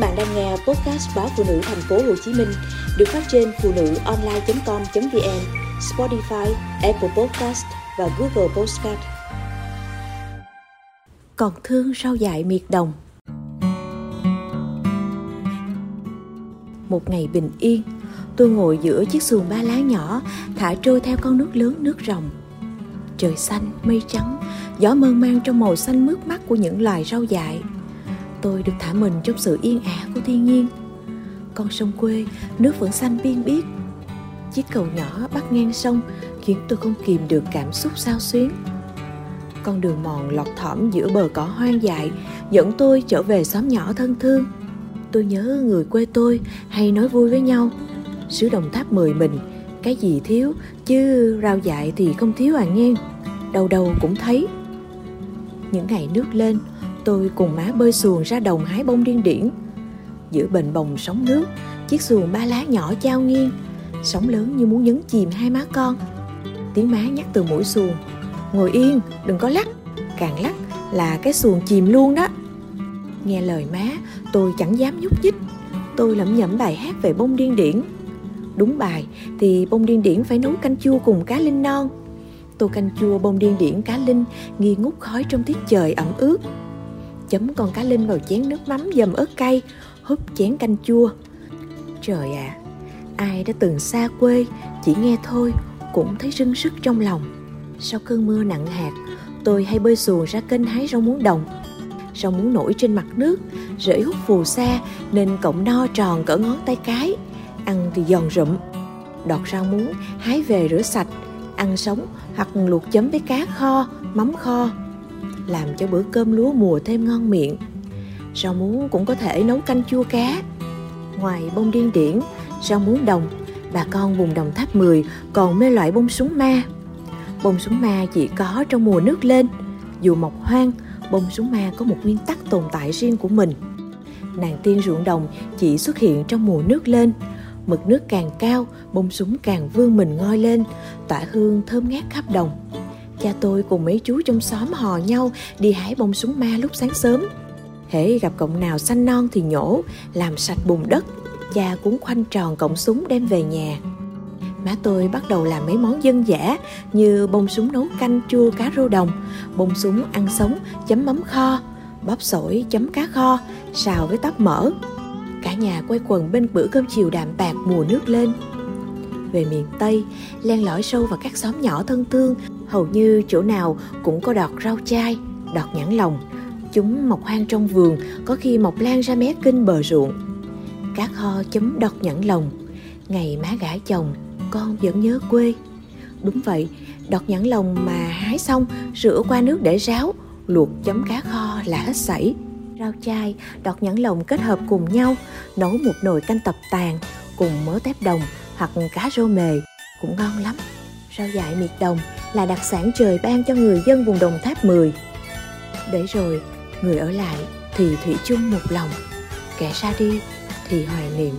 bạn đang nghe podcast báo phụ nữ thành phố Hồ Chí Minh được phát trên phụ nữ online.com.vn, Spotify, Apple Podcast và Google Podcast. Còn thương rau dại miệt đồng Một ngày bình yên, tôi ngồi giữa chiếc xuồng ba lá nhỏ thả trôi theo con nước lớn nước rồng. Trời xanh, mây trắng, gió mơn man trong màu xanh mướt mắt của những loài rau dại – tôi được thả mình trong sự yên ả của thiên nhiên. Con sông quê, nước vẫn xanh biên biếc. Chiếc cầu nhỏ bắt ngang sông khiến tôi không kìm được cảm xúc sao xuyến. Con đường mòn lọt thỏm giữa bờ cỏ hoang dại dẫn tôi trở về xóm nhỏ thân thương. Tôi nhớ người quê tôi hay nói vui với nhau. Xứ đồng tháp mười mình, cái gì thiếu, chứ rau dại thì không thiếu à nghe. Đâu đâu cũng thấy. Những ngày nước lên tôi cùng má bơi xuồng ra đồng hái bông điên điển. Giữa bền bồng sóng nước, chiếc xuồng ba lá nhỏ trao nghiêng. Sóng lớn như muốn nhấn chìm hai má con. Tiếng má nhắc từ mũi xuồng, ngồi yên, đừng có lắc. Càng lắc là cái xuồng chìm luôn đó. Nghe lời má, tôi chẳng dám nhúc nhích. Tôi lẩm nhẩm bài hát về bông điên điển. Đúng bài thì bông điên điển phải nấu canh chua cùng cá linh non. Tô canh chua bông điên điển cá linh nghi ngút khói trong tiết trời ẩm ướt chấm con cá linh vào chén nước mắm dầm ớt cay húp chén canh chua. Trời ạ à, ai đã từng xa quê chỉ nghe thôi cũng thấy rưng sức trong lòng. Sau cơn mưa nặng hạt tôi hay bơi xuồng ra kênh hái rau muống đồng. Rau muống nổi trên mặt nước rễ hút phù sa nên cọng no tròn cỡ ngón tay cái. Ăn thì giòn rụm. Đọt rau muống hái về rửa sạch. Ăn sống hoặc luộc chấm với cá kho mắm kho làm cho bữa cơm lúa mùa thêm ngon miệng. Rau muống cũng có thể nấu canh chua cá. Ngoài bông điên điển, rau muống đồng, bà con vùng đồng tháp 10 còn mê loại bông súng ma. Bông súng ma chỉ có trong mùa nước lên. Dù mọc hoang, bông súng ma có một nguyên tắc tồn tại riêng của mình. Nàng tiên ruộng đồng chỉ xuất hiện trong mùa nước lên. Mực nước càng cao, bông súng càng vươn mình ngoi lên, tỏa hương thơm ngát khắp đồng cha tôi cùng mấy chú trong xóm hò nhau đi hái bông súng ma lúc sáng sớm. Hễ gặp cọng nào xanh non thì nhổ, làm sạch bùn đất, cha cuốn khoanh tròn cọng súng đem về nhà. Má tôi bắt đầu làm mấy món dân dã như bông súng nấu canh, chua, cá rô đồng, bông súng ăn sống, chấm mắm kho bắp sổi chấm cá kho, xào với tóc mỡ. Cả nhà quay quần bên bữa cơm chiều đạm bạc mùa nước lên về miền Tây, len lỏi sâu vào các xóm nhỏ thân thương, hầu như chỗ nào cũng có đọt rau chai, đọt nhãn lòng. Chúng mọc hoang trong vườn, có khi mọc lan ra mé kinh bờ ruộng. Cá kho chấm đọt nhãn lòng. Ngày má gả chồng, con vẫn nhớ quê. Đúng vậy, đọt nhãn lòng mà hái xong, rửa qua nước để ráo, luộc chấm cá kho là hết sảy. Rau chai, đọt nhãn lồng kết hợp cùng nhau, nấu một nồi canh tập tàn cùng mớ tép đồng hoặc cá rô mề cũng ngon lắm. Rau dại miệt đồng là đặc sản trời ban cho người dân vùng Đồng Tháp 10. Để rồi, người ở lại thì thủy chung một lòng, kẻ ra đi thì hoài niệm